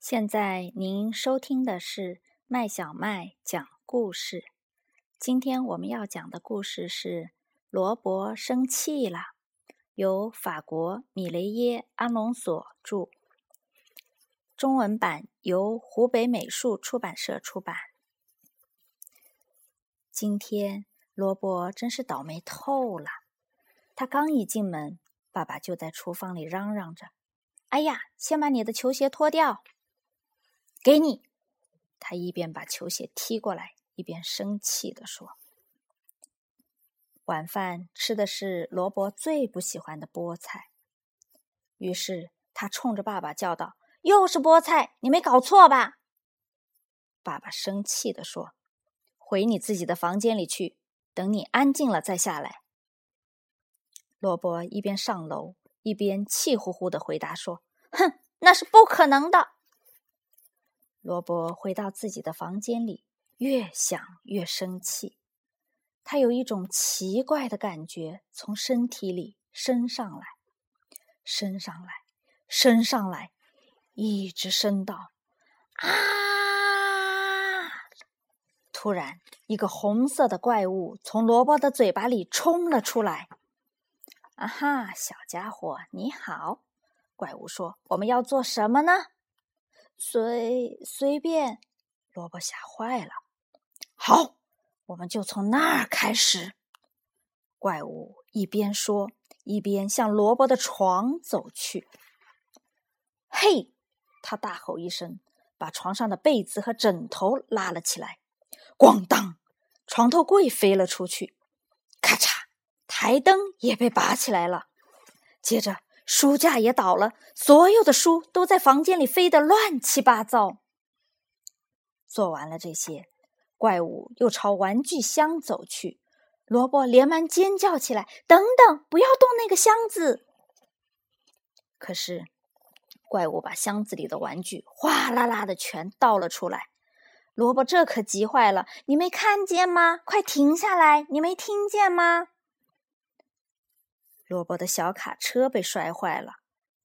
现在您收听的是麦小麦讲故事。今天我们要讲的故事是《罗伯生气了》，由法国米雷耶·阿隆索著，中文版由湖北美术出版社出版。今天罗伯真是倒霉透了。他刚一进门，爸爸就在厨房里嚷嚷着：“哎呀，先把你的球鞋脱掉！”给你，他一边把球鞋踢过来，一边生气地说：“晚饭吃的是罗伯最不喜欢的菠菜。”于是他冲着爸爸叫道：“又是菠菜，你没搞错吧？”爸爸生气地说：“回你自己的房间里去，等你安静了再下来。”罗伯一边上楼，一边气呼呼的回答说：“哼，那是不可能的。”罗伯回到自己的房间里，越想越生气。他有一种奇怪的感觉从身体里升上来，升上来，升上来，一直升到啊！突然，一个红色的怪物从萝卜的嘴巴里冲了出来。“啊哈，小家伙，你好！”怪物说，“我们要做什么呢？”随随便，萝卜吓坏了。好，我们就从那儿开始。怪物一边说，一边向萝卜的床走去。嘿！他大吼一声，把床上的被子和枕头拉了起来。咣当！床头柜飞了出去。咔嚓！台灯也被拔起来了。接着。书架也倒了，所有的书都在房间里飞得乱七八糟。做完了这些，怪物又朝玩具箱走去。萝卜连忙尖叫起来：“等等，不要动那个箱子！”可是，怪物把箱子里的玩具哗啦啦的全倒了出来。萝卜这可急坏了：“你没看见吗？快停下来！你没听见吗？”罗伯的小卡车被摔坏了，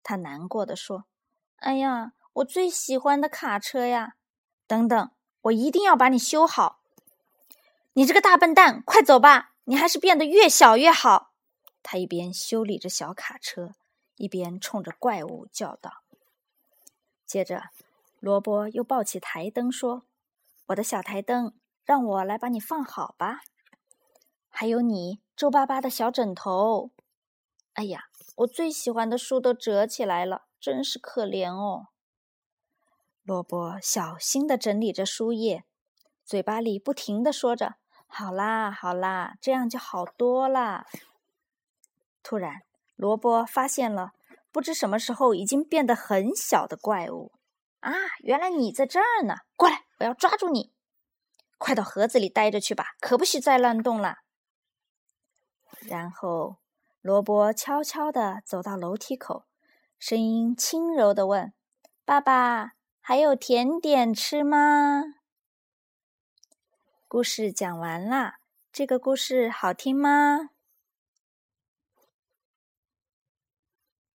他难过的说：“哎呀，我最喜欢的卡车呀！等等，我一定要把你修好。你这个大笨蛋，快走吧！你还是变得越小越好。”他一边修理着小卡车，一边冲着怪物叫道。接着，罗伯又抱起台灯说：“我的小台灯，让我来把你放好吧。还有你皱巴巴的小枕头。”哎呀，我最喜欢的书都折起来了，真是可怜哦。萝卜小心的整理着书页，嘴巴里不停的说着：“好啦，好啦，这样就好多啦。”突然，萝卜发现了不知什么时候已经变得很小的怪物。啊，原来你在这儿呢！过来，我要抓住你！快到盒子里待着去吧，可不许再乱动了。然后。罗伯悄悄地走到楼梯口，声音轻柔地问：“爸爸，还有甜点吃吗？”故事讲完啦，这个故事好听吗？